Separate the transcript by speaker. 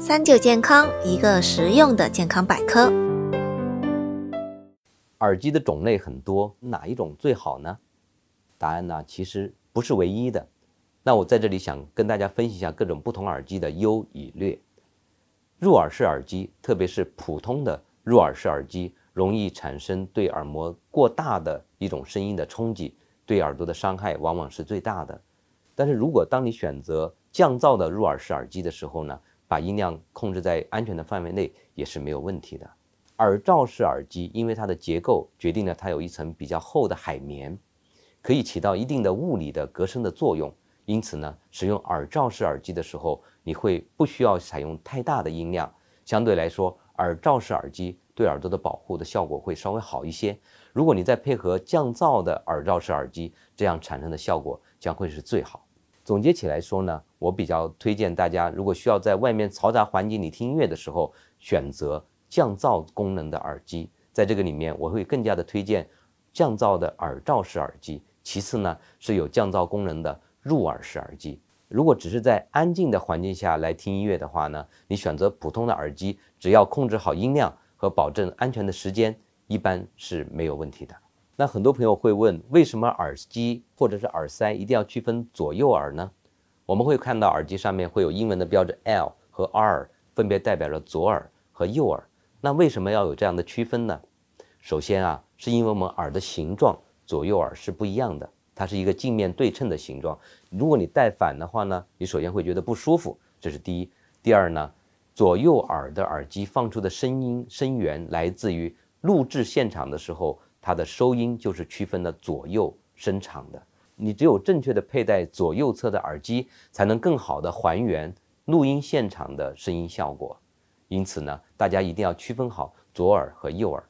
Speaker 1: 三九健康，一个实用的健康百科。
Speaker 2: 耳机的种类很多，哪一种最好呢？答案呢，其实不是唯一的。那我在这里想跟大家分析一下各种不同耳机的优与劣。入耳式耳机，特别是普通的入耳式耳机，容易产生对耳膜过大的一种声音的冲击，对耳朵的伤害往往是最大的。但是如果当你选择降噪的入耳式耳机的时候呢，把音量控制在安全的范围内也是没有问题的。耳罩式耳机因为它的结构决定了它有一层比较厚的海绵，可以起到一定的物理的隔声的作用。因此呢，使用耳罩式耳机的时候，你会不需要采用太大的音量，相对来说，耳罩式耳机对耳朵的保护的效果会稍微好一些。如果你再配合降噪的耳罩式耳机，这样产生的效果将会是最好。总结起来说呢，我比较推荐大家，如果需要在外面嘈杂环境里听音乐的时候，选择。降噪功能的耳机，在这个里面我会更加的推荐降噪的耳罩式耳机。其次呢，是有降噪功能的入耳式耳机。如果只是在安静的环境下来听音乐的话呢，你选择普通的耳机，只要控制好音量和保证安全的时间，一般是没有问题的。那很多朋友会问，为什么耳机或者是耳塞一定要区分左右耳呢？我们会看到耳机上面会有英文的标志 L 和 R，分别代表着左耳和右耳。那为什么要有这样的区分呢？首先啊，是因为我们耳的形状左右耳是不一样的，它是一个镜面对称的形状。如果你戴反的话呢，你首先会觉得不舒服，这是第一。第二呢，左右耳的耳机放出的声音声源来自于录制现场的时候，它的收音就是区分了左右声场的。你只有正确的佩戴左右侧的耳机，才能更好的还原录音现场的声音效果。因此呢，大家一定要区分好左耳和右耳。